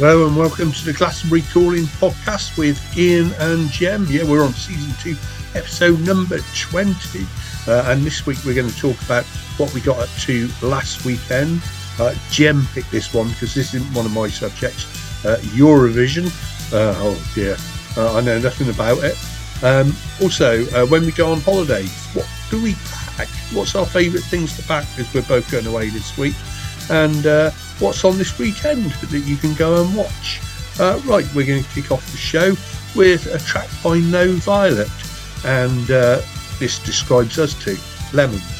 Hello and welcome to the Glastonbury Calling podcast with Ian and Jem. Yeah, we're on season two, episode number 20. Uh, and this week we're going to talk about what we got up to last weekend. Uh, Jem picked this one because this isn't one of my subjects. Uh, Eurovision. Uh, oh dear, uh, I know nothing about it. Um, also, uh, when we go on holidays, what do we pack? What's our favourite things to pack because we're both going away this week? And what's on this weekend that you can go and watch. Uh, right, we're going to kick off the show with a track by No Violet, and uh, this describes us too Lemons.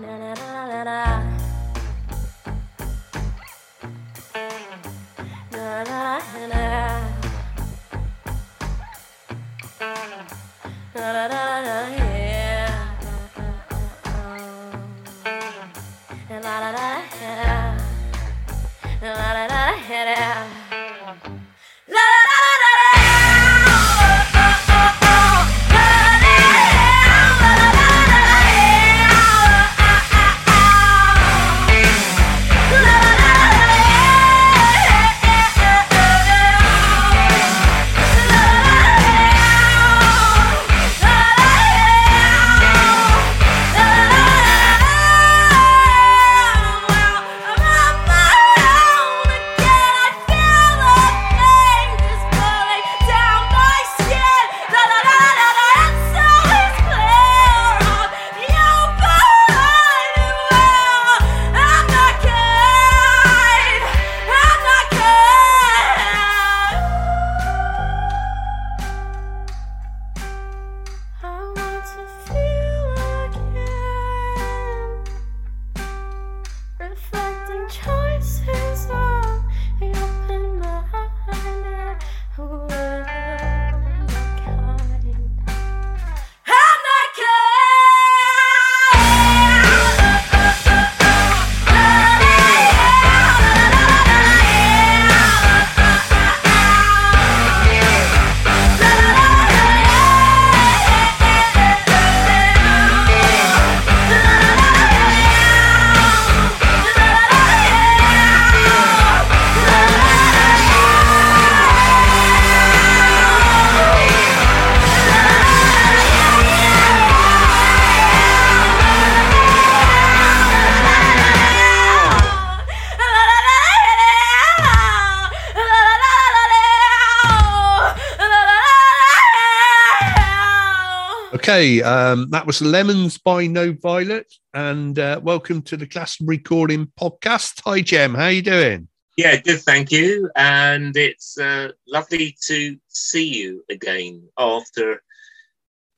Okay, um, that was Lemons by No Violet, and uh, welcome to the Glastonbury Calling podcast. Hi, Jem, how you doing? Yeah, good, thank you. And it's uh, lovely to see you again after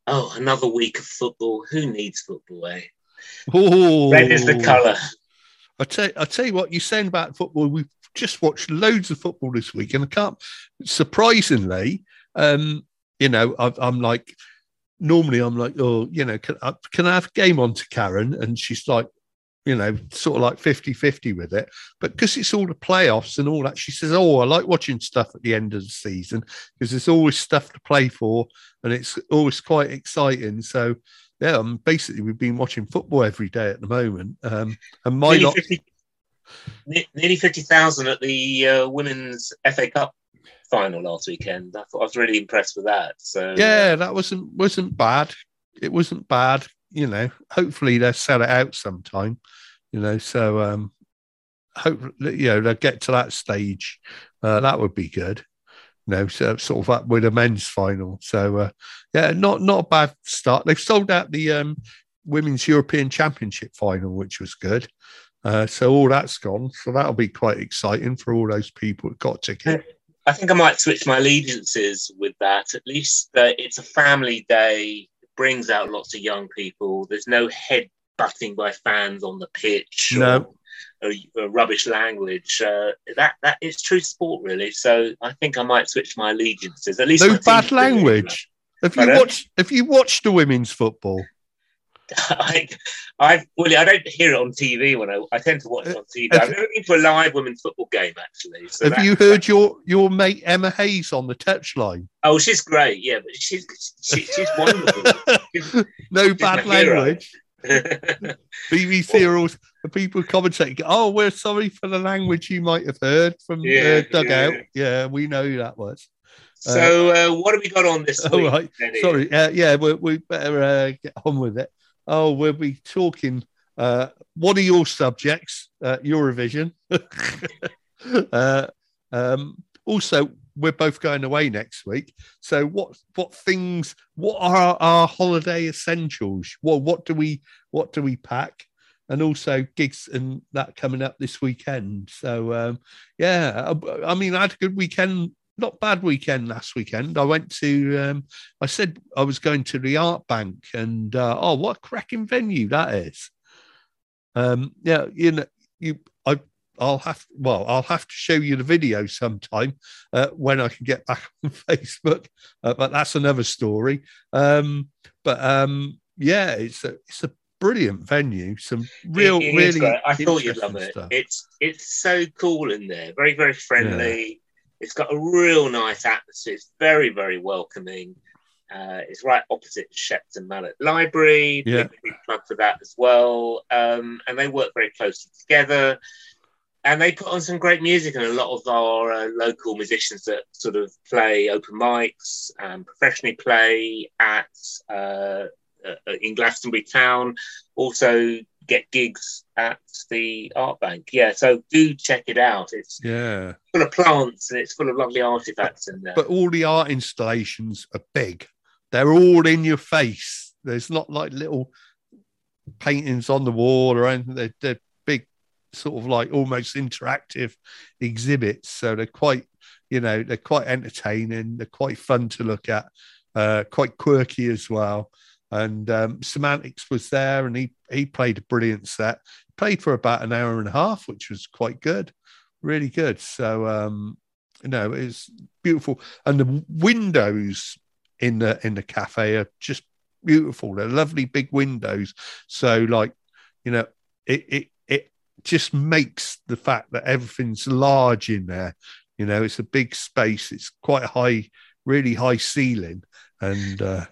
oh another week of football. Who needs football, eh? Ooh. Red is the colour. I tell, I tell you what, you're saying about football. We've just watched loads of football this week, and I can't. Surprisingly, um, you know, i I'm like normally I'm like, oh, you know, can I, can I have game on to Karen? And she's like, you know, sort of like 50 50 with it. But because it's all the playoffs and all that, she says, Oh, I like watching stuff at the end of the season because there's always stuff to play for and it's always quite exciting. So, yeah, I'm basically, we've been watching football every day at the moment. Um, and my nearly lot, 50, nearly 50,000 at the uh, Women's FA Cup final last weekend. I thought I was really impressed with that. So yeah, that wasn't wasn't bad. It wasn't bad. You know, hopefully they'll sell it out sometime. You know, so um, hope you know they'll get to that stage. Uh, that would be good. You know, so sort of up with a men's final. So uh, yeah, not not a bad start. They've sold out the um, women's European Championship final, which was good. Uh, so all that's gone. So that'll be quite exciting for all those people that got tickets. I think I might switch my allegiances with that. At least uh, it's a family day. It brings out lots of young people. There's no head butting by fans on the pitch. No. Or, or rubbish language. Uh, that that is true sport, really. So I think I might switch my allegiances. At least No bad team's doing it. language. Have you watched? Have you watched the women's football? I, I well, I don't hear it on TV when I, I tend to watch it on TV. I've never been to a live women's football game actually. So Have that- you heard your your mate Emma Hayes on the touchline? Oh, she's great. Yeah, but she's she, she's wonderful. She's- no bad language. BBC are always the people commentating. Oh, we're sorry for the language you might have heard from Yeah, uh, dugout. yeah. Yeah. we know who that was. so, uh, what have we got on this All week? right. Sorry. Uh, yeah, we, we better uh, get on with it. Oh, we'll be talking. Uh, what are your subjects? Uh, Eurovision. uh, um, also, we're both going away next week. So, what what things? What are our, holiday essentials? Well, what do we what do we pack? And also gigs and that coming up this weekend. So, um, yeah, I, I mean, I had a good weekend. Not bad weekend last weekend. I went to. Um, I said I was going to the art bank, and uh, oh, what a cracking venue that is! Um, yeah, you know, you, I, I'll have, well, I'll have to show you the video sometime uh, when I can get back on Facebook, uh, but that's another story. Um, but um, yeah, it's a, it's a brilliant venue. Some real, It- it really. I thought you'd love it. stuff. It's it's so cool in there. Very very friendly. It's got a real nice atmosphere. It's very very welcoming. Uh, it's right opposite Shepton Mallet Library. Yeah. Big, plug for that as well. Um, and they work very closely together. And they put on some great music, and a lot of our uh, local musicians that sort of play open mics and professionally play at uh, uh, in Glastonbury Town also get gigs at the art bank. Yeah, so do check it out. It's Yeah. full of plants and it's full of lovely artifacts in there. but all the art installations are big. They're all in your face. There's not like little paintings on the wall or anything. They're, they're big, sort of like almost interactive exhibits. So they're quite, you know, they're quite entertaining. They're quite fun to look at. Uh, quite quirky as well. And um, Semantics was there, and he he played a brilliant set. Played for about an hour and a half, which was quite good, really good. So um, you know, it's beautiful, and the windows in the in the cafe are just beautiful. They're lovely big windows. So like, you know, it it it just makes the fact that everything's large in there. You know, it's a big space. It's quite high, really high ceiling, and uh,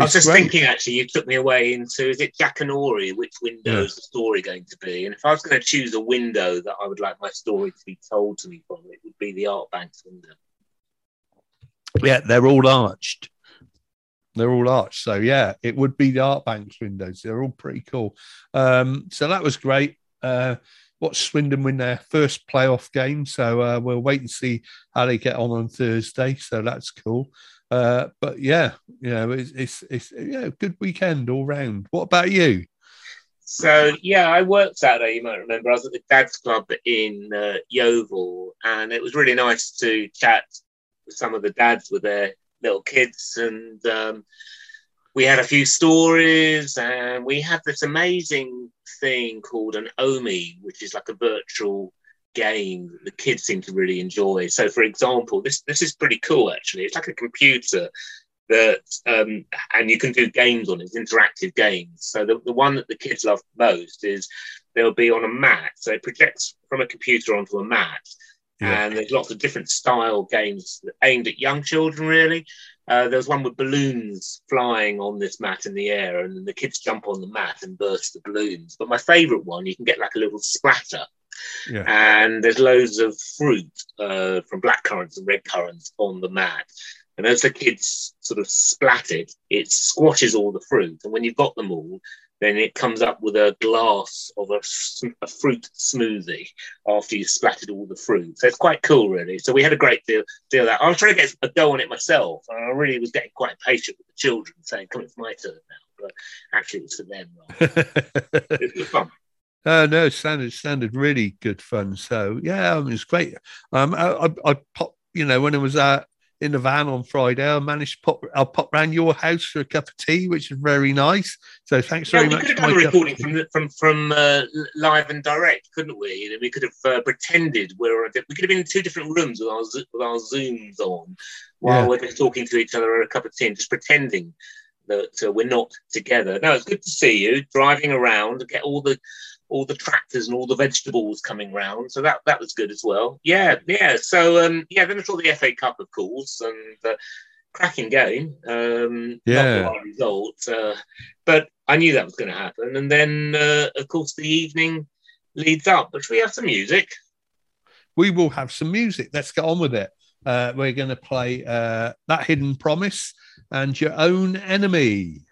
I was just great. thinking actually, you took me away into is it Jackanory? Which window is the story going to be? And if I was going to choose a window that I would like my story to be told to me from, it would be the art bank's window. Yeah, they're all arched. They're all arched. So yeah, it would be the art banks windows. They're all pretty cool. Um, so that was great. Uh, watched Swindon win their first playoff game. So uh, we'll wait and see how they get on on Thursday. So that's cool. Uh, but yeah, you know, it's it's, it's yeah, good weekend all round. What about you? So yeah, I worked Saturday. You might remember I was at the Dad's Club in uh, Yeovil, and it was really nice to chat with some of the dads with their little kids, and um, we had a few stories, and we had this amazing thing called an Omi, which is like a virtual game that the kids seem to really enjoy. So, for example, this this is pretty cool actually. It's like a computer that um, and you can do games on it, interactive games. So the, the one that the kids love most is they'll be on a mat. So it projects from a computer onto a mat. Yeah. And there's lots of different style games aimed at young children, really. Uh, there's one with balloons flying on this mat in the air, and then the kids jump on the mat and burst the balloons. But my favourite one, you can get like a little splatter, Yeah. and there's loads of fruit uh, from black currants and red currants on the mat. And as the kids sort of splat it, it squashes all the fruit. And when you've got them all, then it comes up with a glass of a, a fruit smoothie after you've splattered all the fruit. So it's quite cool, really. So we had a great deal, deal of that. I was trying to get a go on it myself, and I really was getting quite impatient with the children, saying, "Come, it's my turn now." But actually, it's for them. It was fun. Uh, no, it sounded sounded really good fun. So yeah, I mean, it's great. Um, I, I, I pop, you know, when I was uh, in the van on Friday, I managed to pop, I'll pop round your house for a cup of tea, which is very nice. So thanks Yeah, very we much. could have done a recording from from from uh, live and direct, couldn't we? You know, we could have uh, pretended we were. We could have been in two different rooms with our with our zooms on, while Yeah. we're just talking to each other over a cup of tea, and just pretending that uh, we're not together. No, it's good to see you driving around, get all the all the tractors and all the vegetables coming round. So that that was good as well. Yeah, yeah. So um, yeah, then I saw the FA Cup, of course, and. Uh, Cracking game, um, Yeah. the result, uh, but I knew that was going to happen. And then, uh, of course, the evening leads up. But we have some music? we will have some music. Let's get on with it. Uh, we're going to play uh, That Hidden Promise and Your Own Enemy.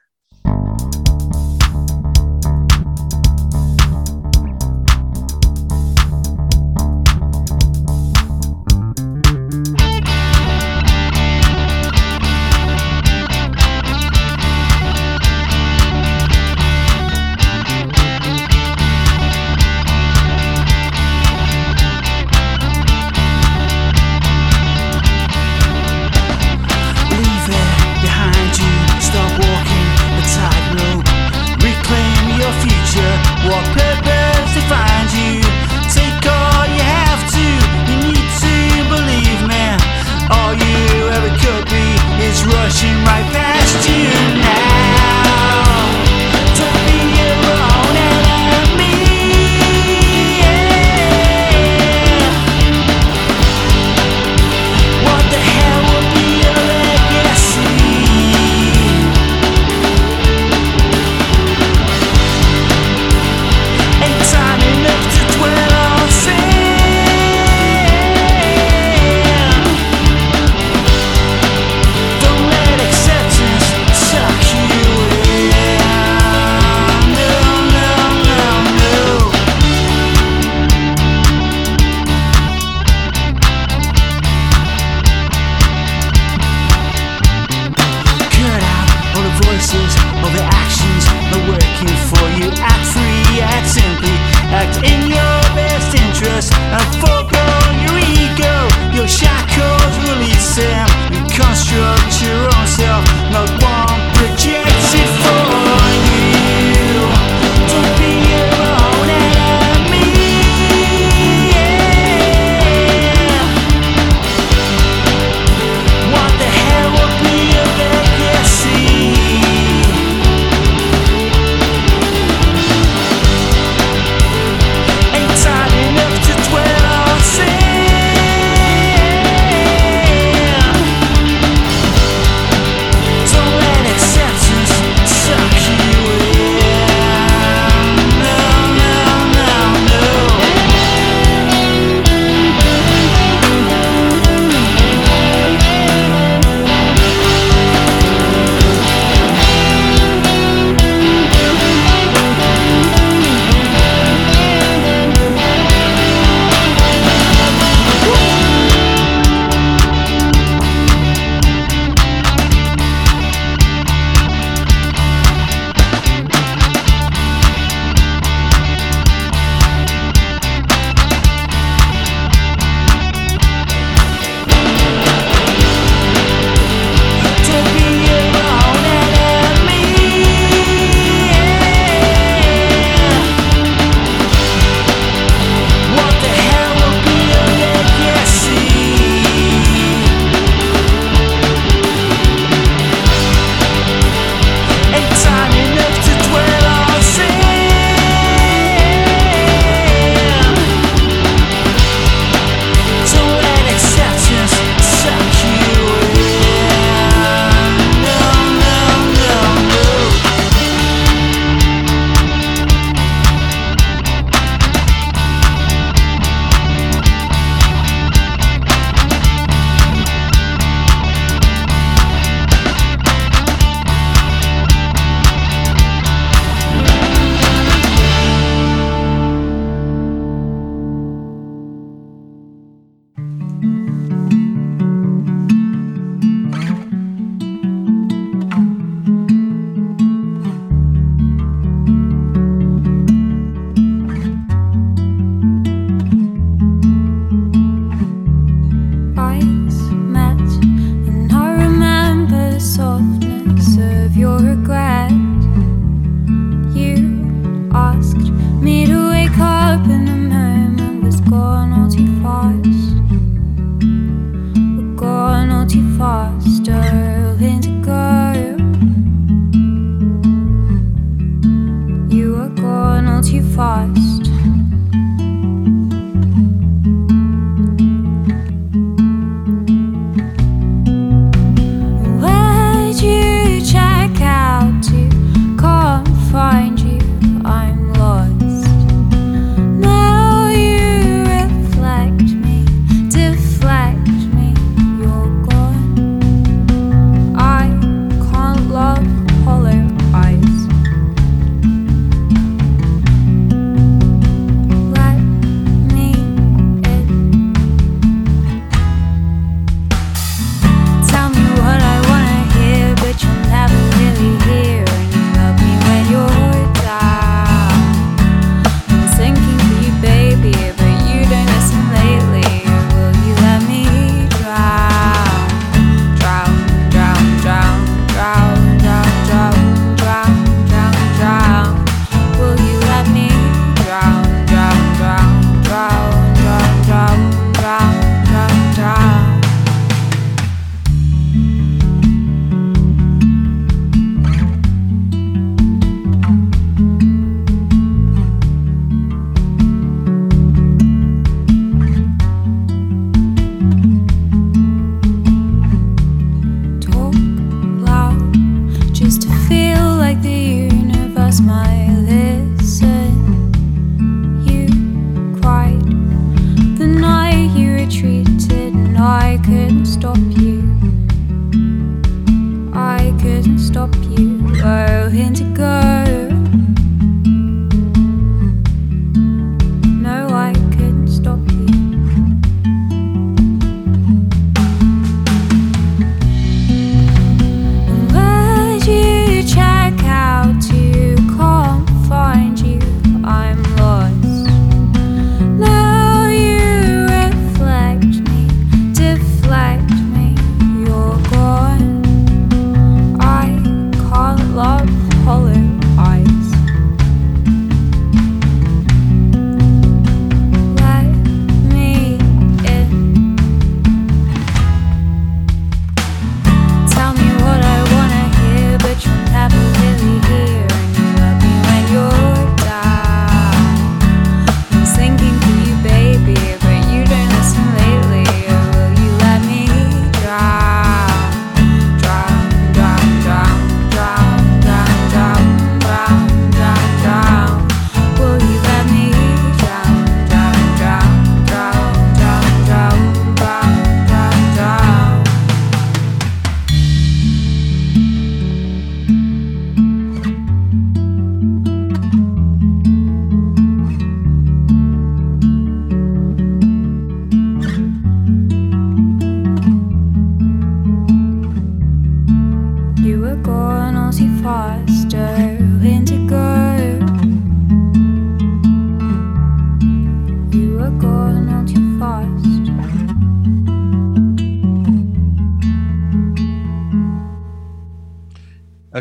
too fast.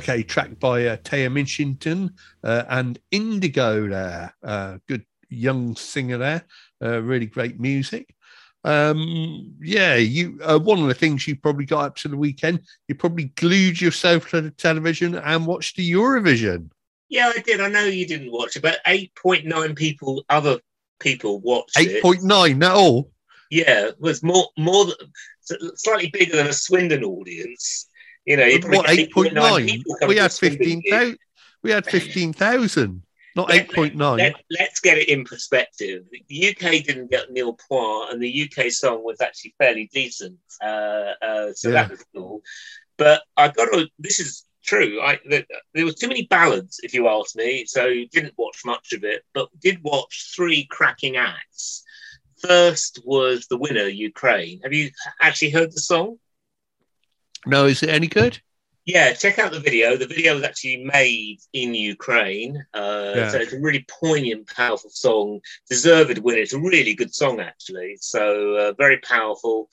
Okay, tracked by uh, Taya Minchington uh, and Indigo there. Uh, good young singer there. Uh, really great music. Um, yeah, you. Uh, one of the things you probably got up to the weekend, you probably glued yourself to the television and watched the Eurovision. Yeah, I did. I know you didn't watch it, but 8.9 people, other people watched Eight it. point nine. That all. Yeah, it was more, more than, slightly bigger than a Swindon audience. You know, you What eight point 8.9 nine? We had fifteen We had fifteen thousand, not Let- eight point nine. Let, us get it in perspective. The UK didn't get Neil point, and the UK song was actually fairly decent. Uh, uh, so Yeah. that was cool. But I got to. This is true. I there, there was too many ballads, if you ask me. So didn't watch much of it, but did watch three cracking acts. First was the winner, Ukraine. Have you actually heard the song? No, is it any good? Yeah, check out the video. The video was actually made in Ukraine. Uh, Yeah. So it's a really poignant, powerful song. Deserved winner. It's a really good song, actually. So uh, very powerful.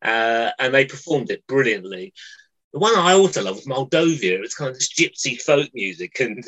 Uh, and they performed it brilliantly. The one I also love was Moldovia. It's kind of this gypsy folk music, and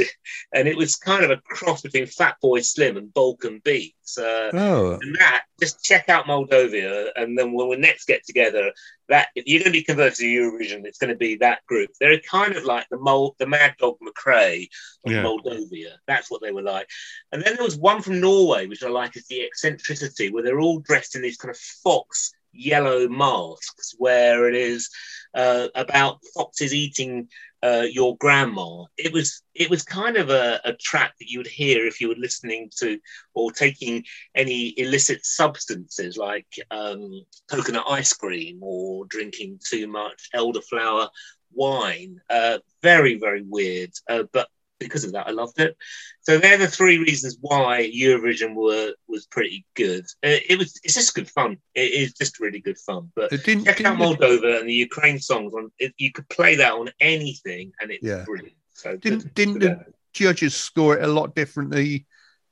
and it was kind of a cross between Fatboy Slim and Balkan Beats. Uh, Oh, and that just check out Moldovia, and then when we next get together, that if you're going to be converted to Eurovision, it's going to be that group. They're kind of like the Mol- the Mad Dog Mcrea of Yeah. Moldovia. That's what they were like. And then there was one from Norway, which I like, is the eccentricity, where they're all dressed in these kind of fox yellow masks, where it is uh, about foxes eating uh, your grandma. It was it was kind of a, a track that you would hear if you were listening to or taking any illicit substances like um, coconut ice cream or drinking too much elderflower wine. Uh, very, very weird. Uh, but because of that, I loved it. So they're the three reasons why Eurovision were was pretty good. Uh, it was it's just good fun. It is just really good fun. But it didn't. check out didn't, Moldova and the Ukraine songs on. It, you could play that on anything, and it's Yeah. brilliant. So Didn't- good- didn't good. the- judges score it a lot differently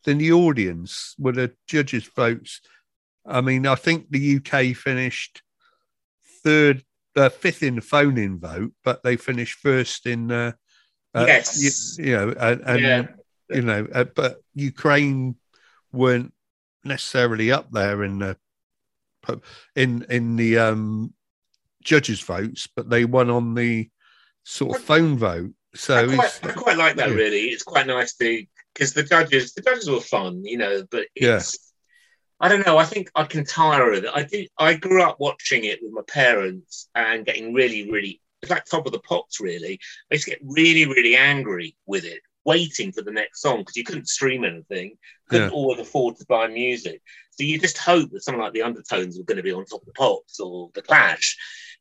than the audience with the judges' votes. I mean, I think the UK finished third, uh, fifth in the phone-in vote, but they finished first in. Uh, uh, Yes. you, you know, and, and Yeah. you know, uh, but Ukraine weren't necessarily up there in the in in the um judges' votes, but they won on the sort of phone vote. So I quite, I quite like that. yeah. Really, it's quite nice to because the judges, the judges were fun, you know. But Yeah. I don't know. I think I can tire of it. I did. I grew up watching it with my parents and getting really, really. It's like top of the pops. Really, I used to get really, really angry with it, waiting for the next song because you couldn't stream anything, couldn't Yeah. always afford to buy music. So you just hope that something like the Undertones were going to be on top of the pops or the Clash.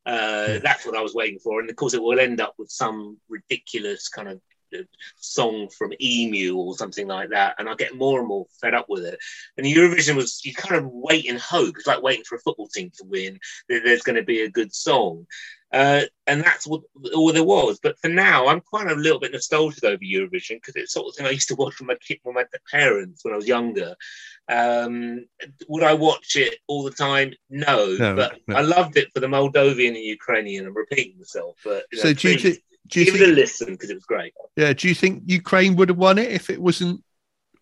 Uh, That's what I was waiting for, and of course, it will end up with some ridiculous kind of uh, song from Emu or something like that, and I get more and more fed up with it. And Eurovision was you kind of wait and hope. It's like waiting for a football team to win. That there's going to be a good song. Uh, and that's what all there was. But for now, I'm quite a little bit nostalgic over Eurovision because it's sort of thing I used to watch with my kid, with my parents when I was younger. Um, would I watch it all the time? No, No, but no. I loved it for the Moldovan and Ukrainian. I'm repeating myself, but you know, So do you think? Do you give it a listen because it was great. Yeah. Do you think Ukraine would have won it if it wasn't,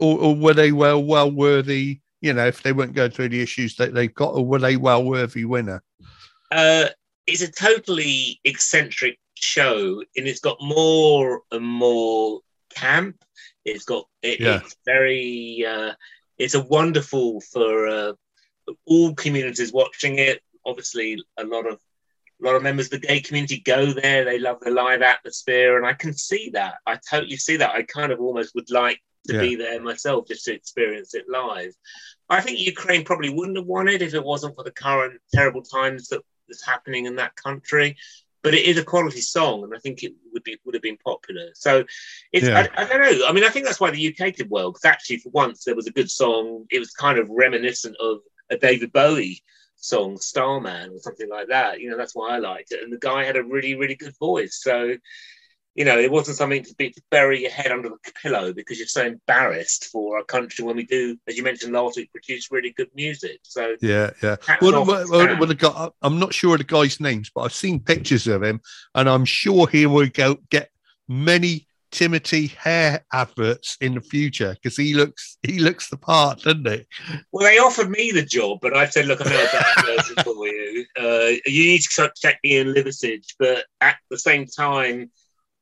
or, or were they well well worthy? You know, if they weren't going through the issues that they've got, or were they well worthy winner? Uh, it's a totally eccentric show, and it's got more and more camp. It's got it, Yeah. it's very uh, it's a wonderful for uh, all communities watching it. Obviously, a lot of a lot of members of the gay community go there. They love the live atmosphere, and I can see that. I totally see that. I kind of almost would like to Yeah. be there myself just to experience it live. I think Ukraine probably wouldn't have won it if it wasn't for the current terrible times that that's happening in that country. But it is a quality song, and I think it would be would have been popular. So it's Yeah. I, I don't know. I mean, I think that's why the UK did well because actually, for once, there was a good song. It was kind of reminiscent of a David Bowie song, Starman, or something like that. You know, that's why I liked it. And the guy had a really really good voice. So you know, it wasn't something to be to bury your head under the pillow because you're so embarrassed for our country when we do, as you mentioned last week, produce really good music. So Yeah, yeah. Well, well, well, guy, I'm not sure of the guy's names, but I've seen pictures of him, and I'm sure he will go get many Timotei hair adverts in the future because he looks he looks the part, doesn't he? Well, they offered me the job, but I said, look, I know a better person for you. Uh, you need to check- check me in Liversidge. But at the same time,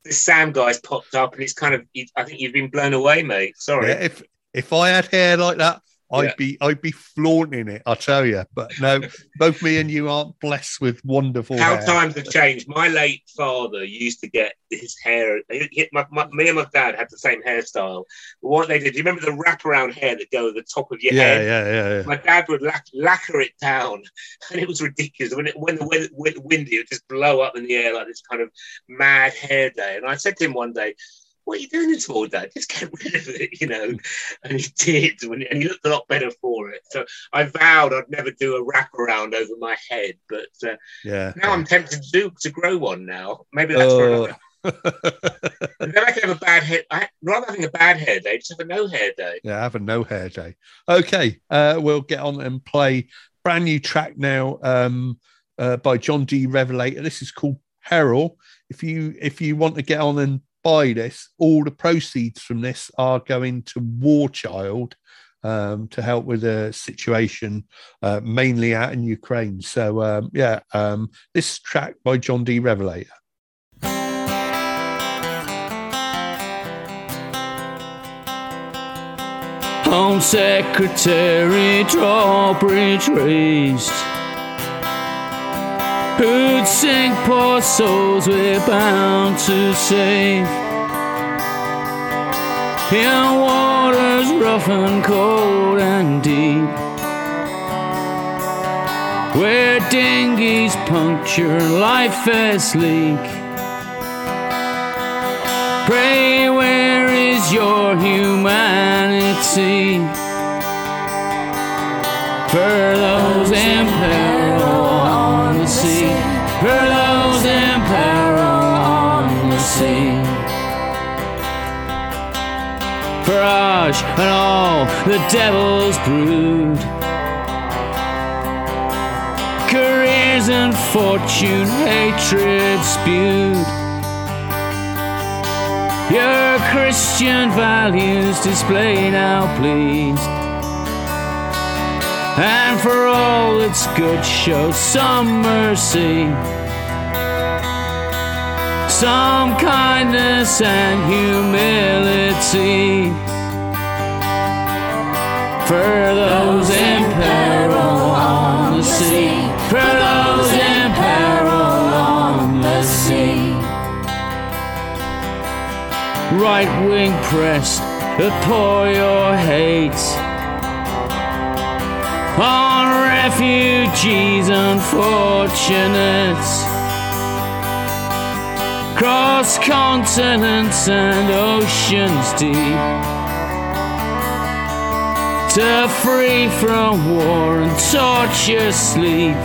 this Sam guy's popped up and it's kind of, I think you've been blown away, mate. Sorry. Yeah, if if I had hair like that, I'd Yeah. be I'd be flaunting it. I tell you, but no, both me and you aren't blessed with wonderful How hair. times have changed. My late father used to get his hair. He, my, my, me and my dad had the same hairstyle. What they did, do you remember the wraparound hair that go at the top of your yeah, head? yeah, yeah, yeah. My dad would lac- lacquer it down, and it was ridiculous. When it, when the weather went windy, it would just blow up in the air like this kind of mad hair day. And I said to him one day, "What are you doing this for, Dad? Just get rid of it, you know." And he did, and he looked a lot better for it. So I vowed I'd never do a wraparound over my head, but uh, yeah. now I'm tempted to do to grow one. Now maybe that's for Oh. another. Then I could have a bad hair. I, rather than having a bad hair day, just have a no hair day. Yeah, have a no hair day. Okay, uh, we'll get on and play brand new track now um, uh, by John D. Revelator. This is called Peril. If you if you want to get on and buy this, all the proceeds from this are going to War Child um, to help with the situation, uh, mainly out in Ukraine. So um, yeah, um, this track by John D. Revelator. Home Secretary drawbridge raised. Who'd sink poor souls we're bound to save? In waters rough and cold and deep. Where dinghies puncture life as leak. Pray, where is your humanity? For those the those in peril on the sea. Farage and all the devil's brood. Careers and fortune, hatred spewed. Your Christian values display now, please. And for all its good, show some mercy, some kindness and humility. For those in peril on the sea, for those in peril on the sea right wing press pour your hate. On refugees unfortunate. Cross continents and oceans deep. To free from war and torture sleep.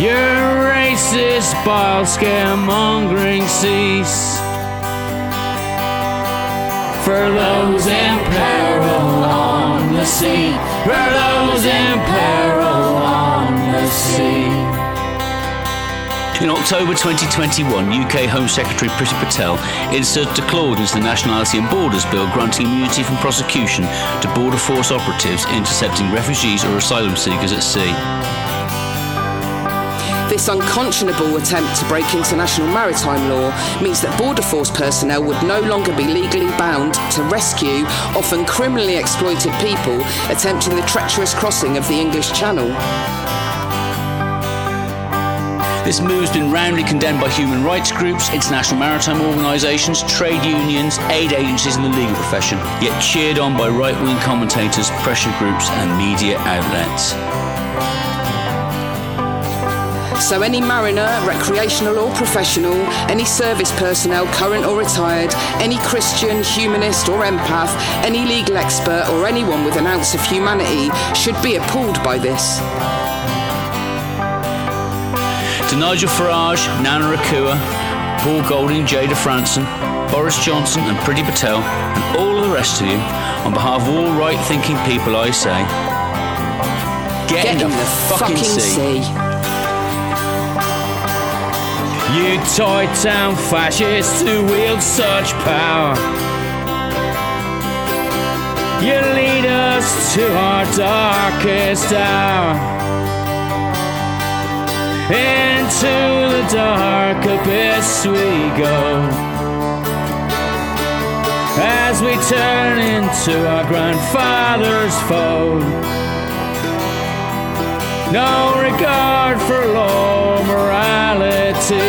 Your racist bile scaremongering cease. For those in on sea. Those in peril on the sea. In October 2021, UK Home Secretary Priti Patel inserted a clause into the Nationality and Borders Bill granting immunity from prosecution to border force operatives intercepting refugees or asylum seekers at sea. This unconscionable attempt to break international maritime law means that Border Force personnel would no longer be legally bound to rescue often criminally exploited people attempting the treacherous crossing of the English Channel. This move has been roundly condemned by human rights groups, international maritime organisations, trade unions, aid agencies, and the legal profession, yet cheered on by right wing commentators, pressure groups, and media outlets. So, any mariner, recreational or professional, any service personnel, current or retired, any Christian, humanist or empath, any legal expert, or anyone with an ounce of humanity should be appalled by this. To Nigel Farage, Nana Akua, Paul Golding, Jayda Fransen, Boris Johnson, and Priti Patel, and all the rest of you, on behalf of all right thinking people, I say, get, Get in, the, fucking, sea. You toy town fascists who wield such power. You lead us to our darkest hour. Into the dark abyss we go. As we turn into our grandfather's foe. No regard for law, morality, or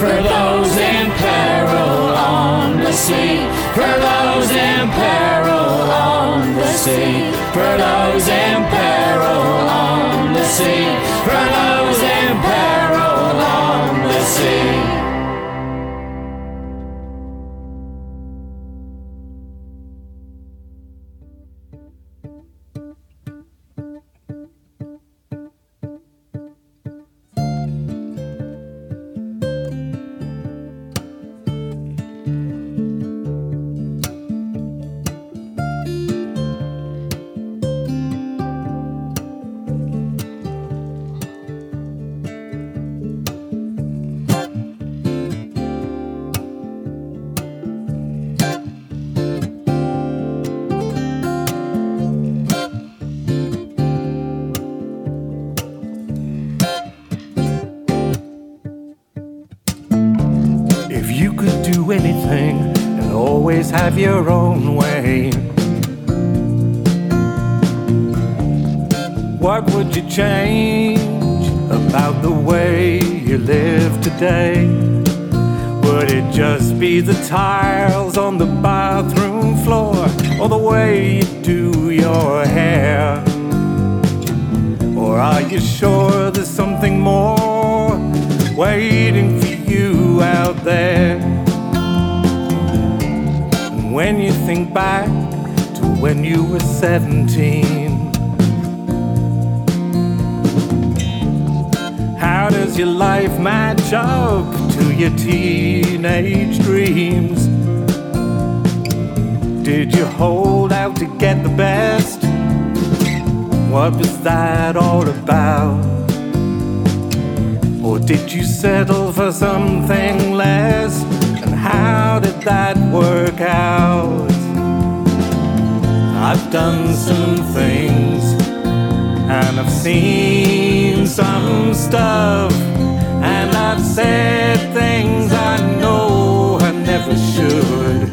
for those in peril on the sea. For those in peril on the sea. For those in peril on the sea. For those anything and always have your own way, what would you change about the way you live today? Would it just be the tiles on the bathroom floor or the way you do your hair? Or are you sure there's something more waiting for you out there? When you think back to when you were 17, how does your life match up to your teenage dreams? Did you hold out to get the best? What was that all about? Or did you settle for something less? And how did that work out? Done some things and I've seen some stuff, and I've said things I know I never should.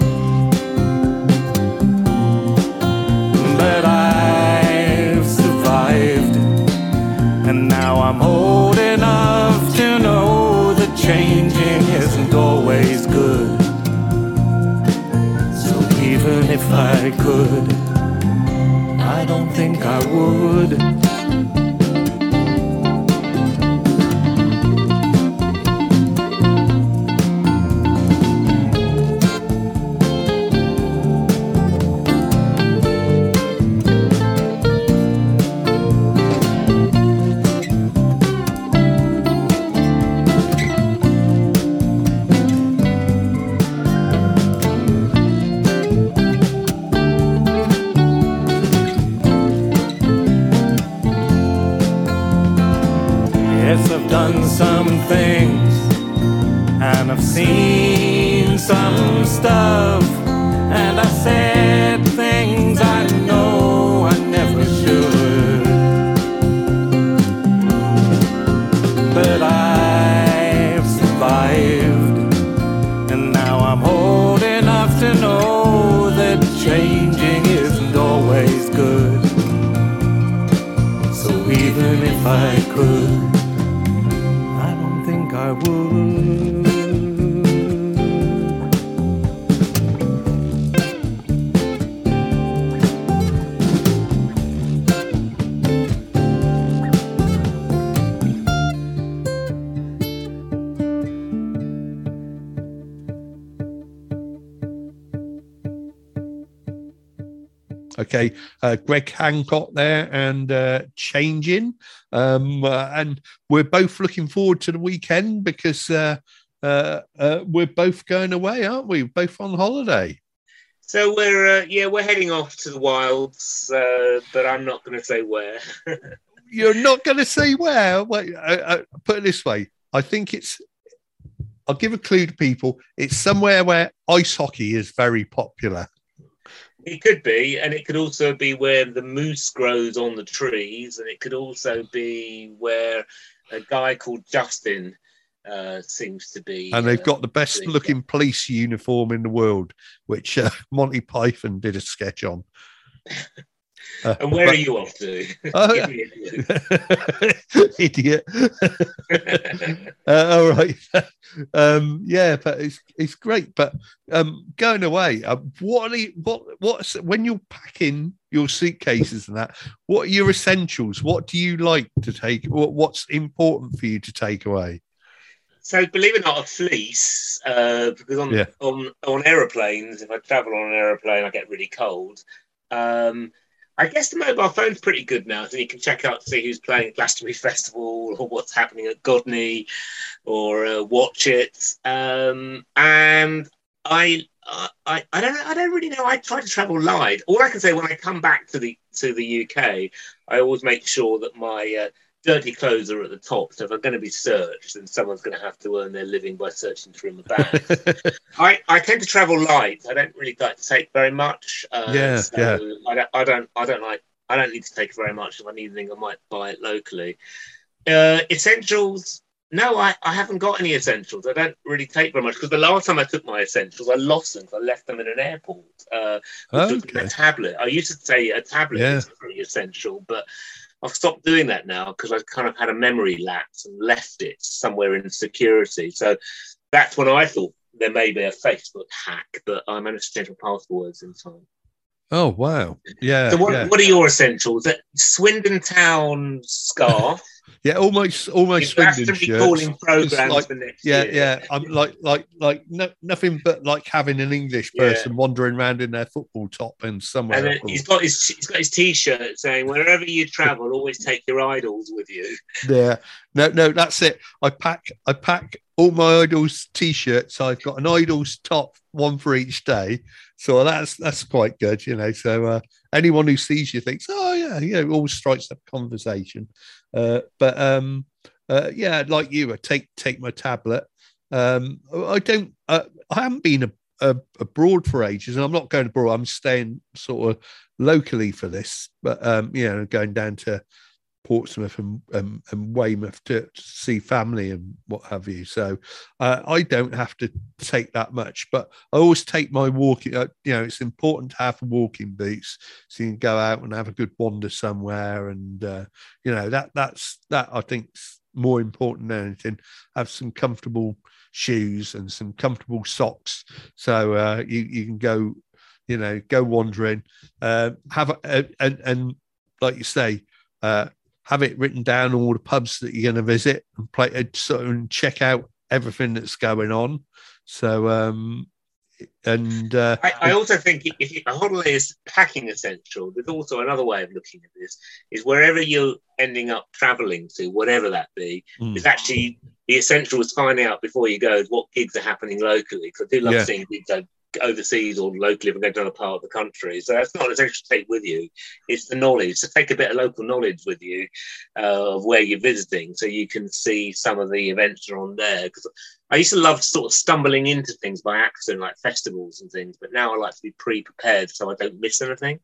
But I've survived, and now I'm old enough to know that changing isn't always good. So even if I could, don't think I would. Okay, uh, Greg Hancock there and uh, changing, um, uh, and we're both looking forward to the weekend because uh, uh, uh, we're both going away, aren't we? Both on holiday. So we're uh, yeah we're heading off to the wilds, uh, but I'm not going to say where. You're not going to say where. Wait, uh, uh, put it this way: I think it's. I'll give a clue to people. It's somewhere where ice hockey is very popular. It could be, and it could also be where the moose grows on the trees, and it could also be where a guy called Justin uh, seems to be. and they've uh, got the best looking police uniform in the world, which uh, Monty Python did a sketch on. Uh, And where are you off to? Oh, Give me a clue. idiot. uh, all right. um, yeah, but it's it's great. But um, going away, uh, what are you, what what's when you're packing your suitcases and that? What are your essentials? What do you like to take? What, what's important for you to take away? So believe it or not, a fleece uh, because on Yeah. on on aeroplanes, if I travel on an aeroplane, I get really cold. Um, I guess the mobile phone's pretty good now, so you can check out to see who's playing at Glastonbury Festival or what's happening at Godney, or uh, watch it. Um, and I, I, I don't. I don't really know. I try to travel light. All I can say when I come back to the to the UK, I always make sure that my uh, dirty clothes are at the top. So if I'm going to be searched, then someone's going to have to earn their living by searching through my bag. I, I tend to travel light. I don't really like to take very much. Uh, Yeah, so yeah. I don't, I don't, I don't like. I don't need to take very much. If I need anything, I might buy it locally. Uh, essentials. No, I, I haven't got any essentials. I don't really take very much because the last time I took my essentials, I lost them I left them in an airport. Uh, which was Okay. a tablet. I used to say a tablet Yeah. is pretty essential, but I've stopped doing that now because I've kind of had a memory lapse and left it somewhere in security. So that's when I thought there may be a Facebook hack, but I managed to change my passwords in time. Oh wow! Yeah, so what, yeah, what are your essentials? That Swindon Town scarf, yeah. Almost, almost Swindon Glastonbury shirts. calling programs like- for next Yeah, year. yeah. I'm like, like, like, no, nothing but like having an English Yeah. person wandering around in their football top and somewhere. And he's got his he's got his T-shirt saying, "Wherever you travel, always take your idols with you." Yeah. No, no, that's it. I pack I pack all my idols t-shirts. I've got an idols top, one for each day. So that's that's quite good, you know. So uh, anyone who sees you thinks, oh yeah, you know, always strikes up conversation. Uh, but um uh, yeah, like you, I take take my tablet. Um I don't uh, I haven't been a, a, abroad for ages and I'm not going abroad. I'm staying sort of locally for this, but um, you know, going down to Portsmouth and, and, and Weymouth to, to see family and what have you. So uh, I don't have to take that much, but I always take my walking. Uh, you know, it's important to have walking boots so you can go out and have a good wander somewhere. And uh, you know that that's that I think's more important than anything. Have some comfortable shoes and some comfortable socks, so uh, you you can go you know, go wandering, uh, have a, and and like you say, uh, have it written down all the pubs that you're going to visit and play uh, sort of and check out everything that's going on. So um, and uh, I, I also think if a holiday is packing essential, there's also another way of looking at this: is wherever you're ending up travelling to, whatever that be, Mm. is actually the essential is finding out before you go what gigs are happening locally. Because I do love Yeah. seeing gigs overseas or locally if I'm going to another part of the country. So that's not essential to take with you; it's the knowledge. So take a bit of local knowledge with you uh, of where you're visiting, so you can see some of the events that are on there. Because I used to love sort of stumbling into things by accident, like festivals and things. But now I like to be pre-prepared so I don't miss anything.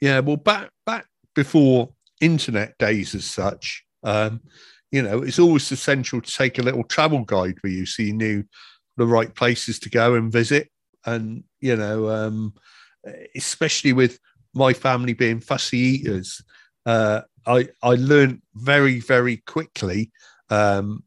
Yeah, well, back back before internet days as such, um, you know, it's always essential to take a little travel guide with you so you knew the right places to go and visit. And you know, um, especially with my family being fussy eaters, uh, I I learned very very quickly um,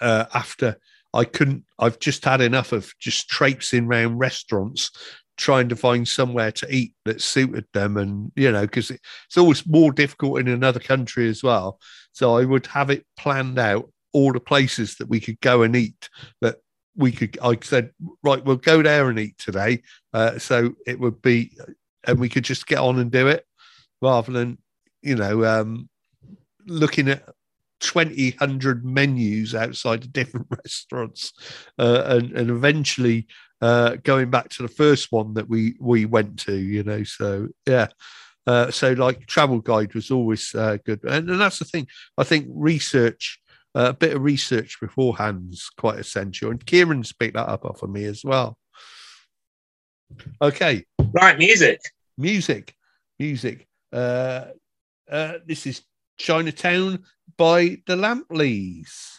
uh, after I couldn't. I've just had enough of just traipsing around restaurants trying to find somewhere to eat that suited them and you know because it's always more difficult in another country as well so i would have it planned out all the places that we could go and eat that we could i said right we'll go there and eat today uh, so it would be and we could just get on and do it rather than you know um looking at 20 100 menus outside of different restaurants uh, and and eventually uh, going back to the first one that we we went to, you know. So yeah, uh, so like travel guide was always uh, good, and, and that's the thing. I think research, uh, a bit of research beforehand is quite essential, and Kieran's picked that up off of me as well. Okay, Right, music. music, music. Uh, uh, this is Chinatown by the Lampelleys.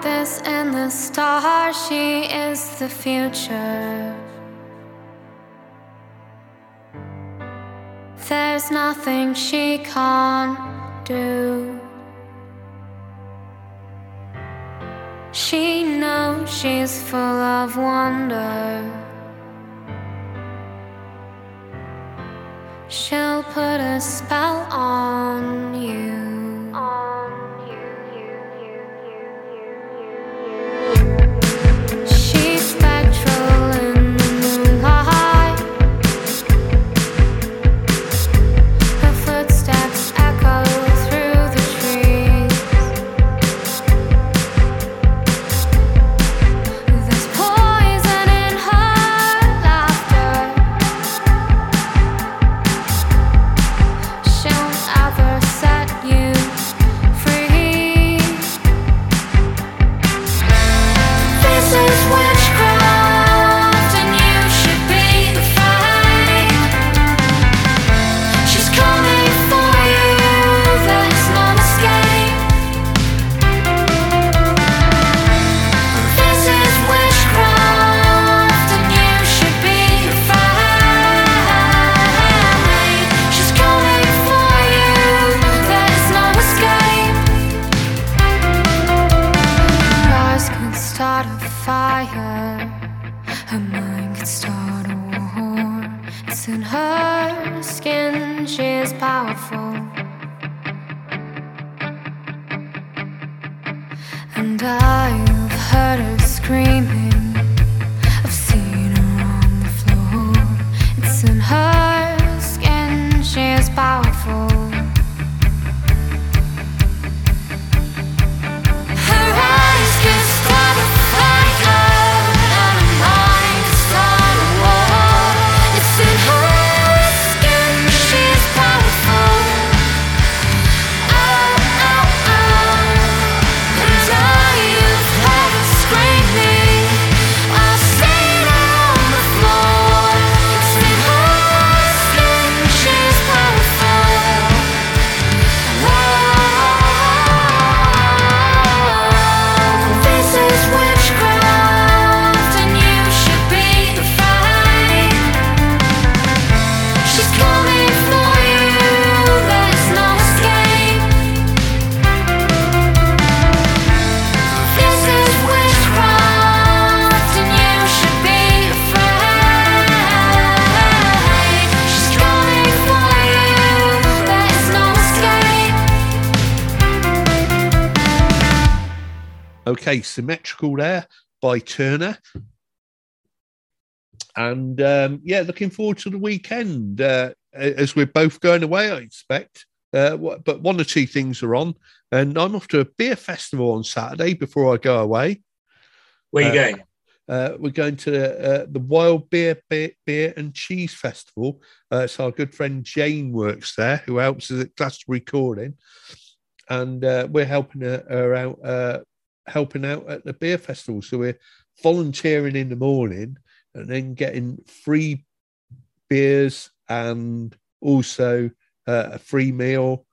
This in the star, she is the future. There's nothing she can't do. She knows she's full of wonder. She'll put a spell on you. Okay, symmetrical there by Turner. And um, yeah, looking forward to the weekend uh, as we're both going away, I expect. Uh, but one or two things are on, and I'm off to a beer festival on Saturday before I go away. Where are you Uh, going? Uh, we're going to uh, the Wild Beer, Beer Beer and Cheese Festival. Uh, so our good friend Jane works there, who helps us at Glastonbury Recording, and uh, we're helping her, her out, uh, helping out at the beer festival. So we're volunteering in the morning and then getting free beers and also uh, a free meal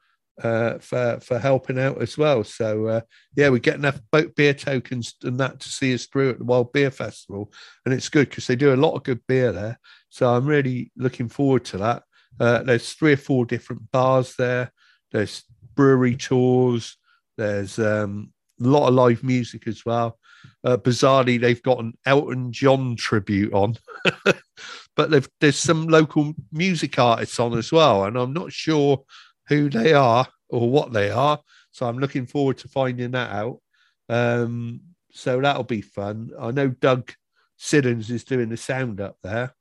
uh, for for helping out as well. So uh, yeah, we get enough beer tokens and that to see us through at the Wild Beer Festival, and it's good because they do a lot of good beer there. So I'm really looking forward to that. Uh, there's three or four different bars there. There's brewery tours. There's um, a lot of live music as well. Uh, bizarrely, they've got an Elton John tribute on, but there's some local music artists on as well, and I'm not sure who they are or what they are. So I'm looking forward to finding that out. Um, so that'll be fun. I know Doug Siddons is doing the sound up there.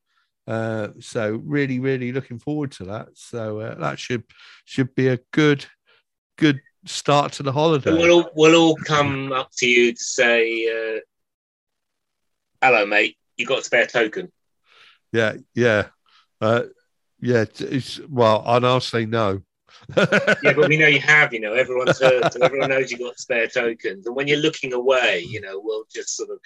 Uh, so really, really looking forward to that. So uh, that should should be a good, good start to the holiday. And we'll all, we'll all come up to you to say, uh, "Hello, mate. You got a spare token?" Yeah, yeah, uh, yeah. Well, and I'll say no. yeah, but we know you have. You know, everyone's heard, so everyone knows you got spare tokens. And when you're looking away, you know, we'll just sort of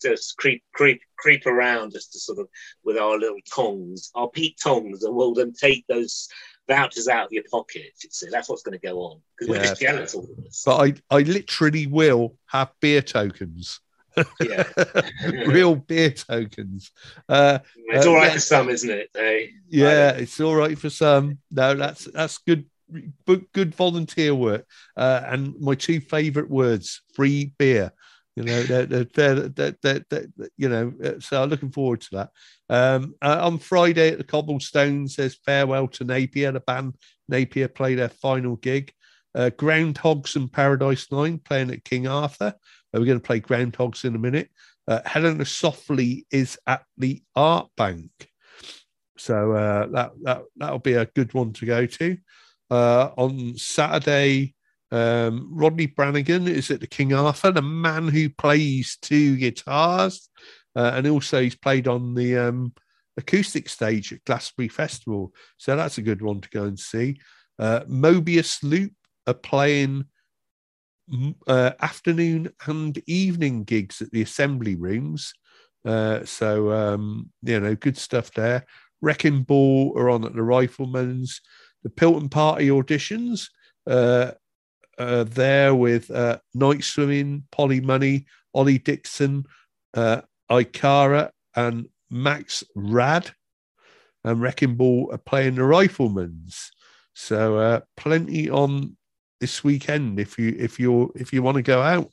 just creep, creep, creep around just to sort of with our little tongs, our peak tongs, and we'll then take those vouchers out of your pocket. See, that's what's going to go on because we're Yeah. just jealous all of us. But I, I literally will have beer tokens, yeah, real beer tokens. Uh, it's Uh, all right yeah. for some, isn't it? Yeah, it's all right for some. No, that's that's good, good, volunteer work. Uh, and my two favourite words: free beer. You know, they're, they're, they're, they're, you know. uh, So I'm looking forward to that. Um, uh, on Friday at the Cobblestones, there's farewell to Napier. The band Napier play their final gig. Uh, Groundhogs and Paradise Nine playing at King Arthur. Uh, we're going to play Groundhogs in a minute. Uh, Helena Softly is at the Art Bank. So uh, that that that'll be a good one to go to. On Saturday, um, Rodney Brannigan is at the King Arthur, the man who plays two guitars, uh, and also he's played on the um, acoustic stage at Glastonbury Festival. So that's a good one to go and see. Uh, Mobius Loop are playing uh, afternoon and evening gigs at the Assembly Rooms. Uh, so um, you know, good stuff there. Wrecking Ball are on at the Rifleman's. The Pilton Party auditions uh, uh, there with uh, Night Swimming, Polly Money, Ollie Dixon, uh, Ikara, and Max Rad. And Wrecking Ball are playing the Rifleman's. So uh, plenty on this weekend if you if you if you want to go out.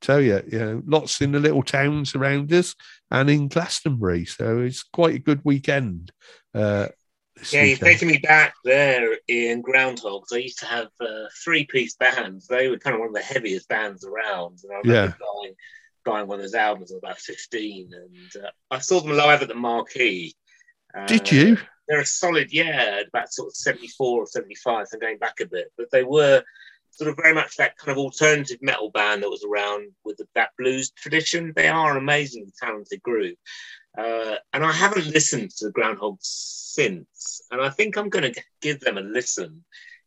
Tell you, you know, lots in the little towns around us and in Glastonbury. So it's quite a good weekend. Uh, Yeah, you're taking me back there in Groundhogs. I used to have uh, three piece bands. They were kind of one of the heaviest bands around. And I remember buying, buying one of those albums at about 15. And uh, I saw them live at the Marquee. Uh, Did you? They're a solid, yeah, about sort of 74 or 75, so going back a bit. But they were sort of very much that kind of alternative metal band that was around with the, that blues tradition. They are an amazingly talented group. Uh, and I haven't listened to the Groundhogs since. And I think I'm going to give them a listen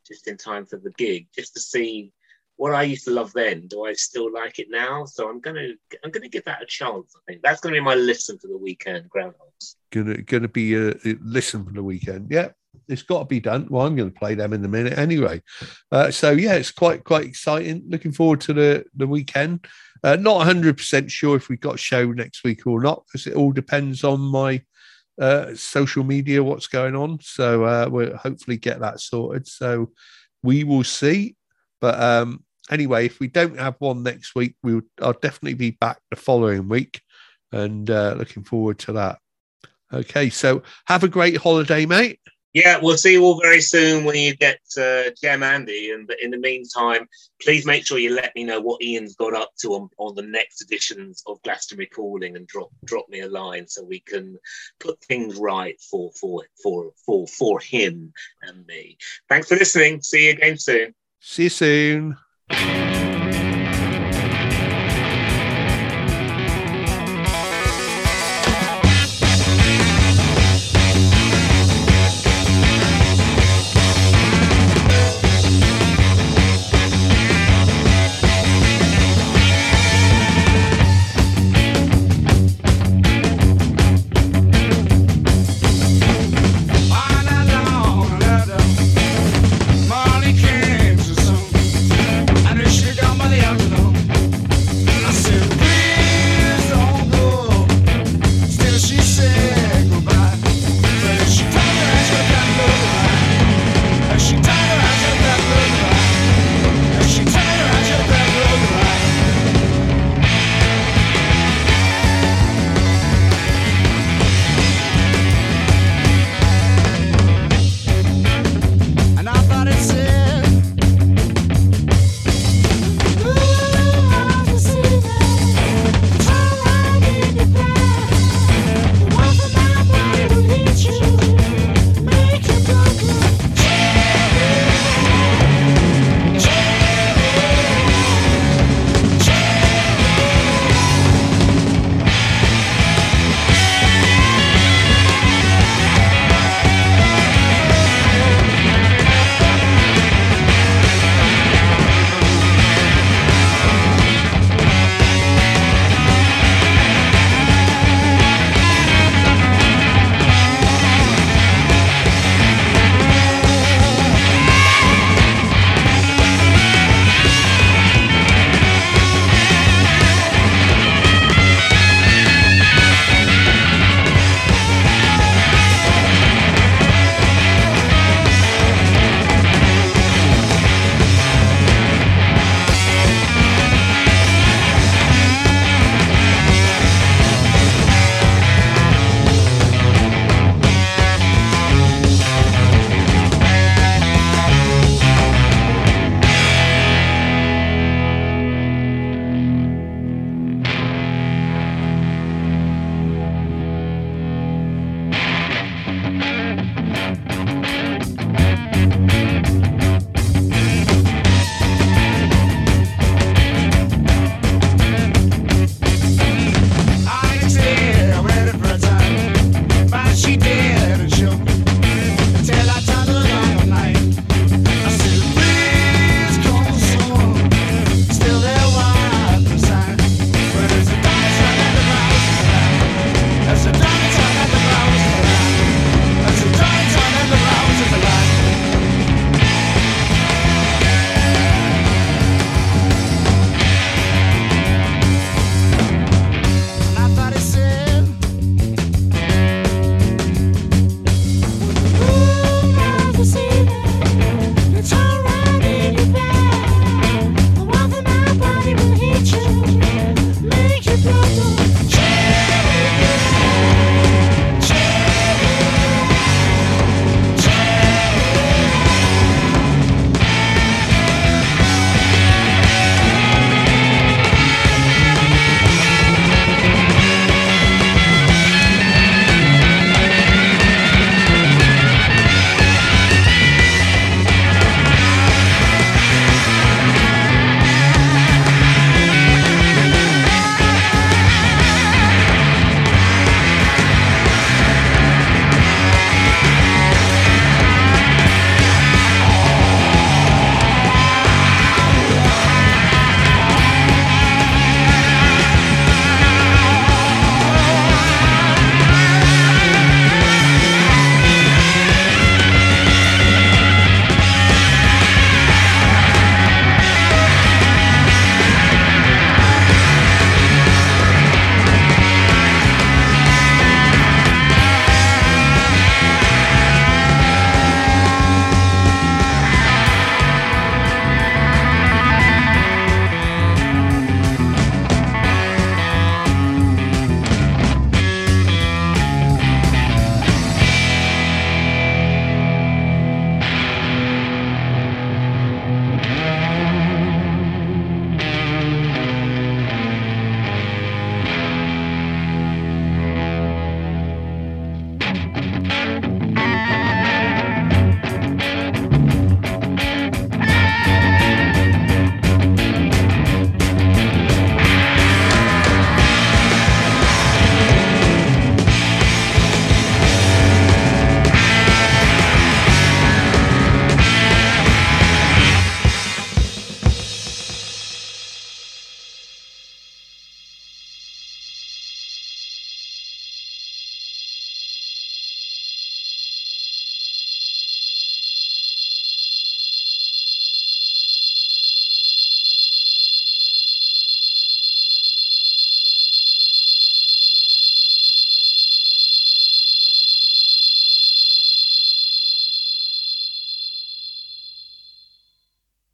just in time for the gig, just to see what I used to love then. Do I still like it now? So I'm going to I'm going to give that a chance. I think that's going to be my listen for the weekend. Groundhogs. gonna gonna be a, listen for the weekend. Yeah, it's got to be done. Well, I'm going to play them in a minute anyway. Uh, so yeah, it's quite quite exciting. Looking forward to the the weekend. Uh, not 100 percent sure if we got show next week or not because it all depends on my uh, social media, what's going on. So uh, we'll hopefully get that sorted. So we will see. But um, anyway, if we don't have one next week, we'll I'll definitely be back the following week, and uh, looking forward to that. Okay, so have a great holiday, mate. Yeah, we'll see you all very soon when you get uh, Gem Andy. And but in the meantime, please make sure you let me know what Ian's got up to on, on the next editions of Glastonbury Calling and drop drop me a line so we can put things right for for for for for him and me. Thanks for listening. See you again soon. See you soon.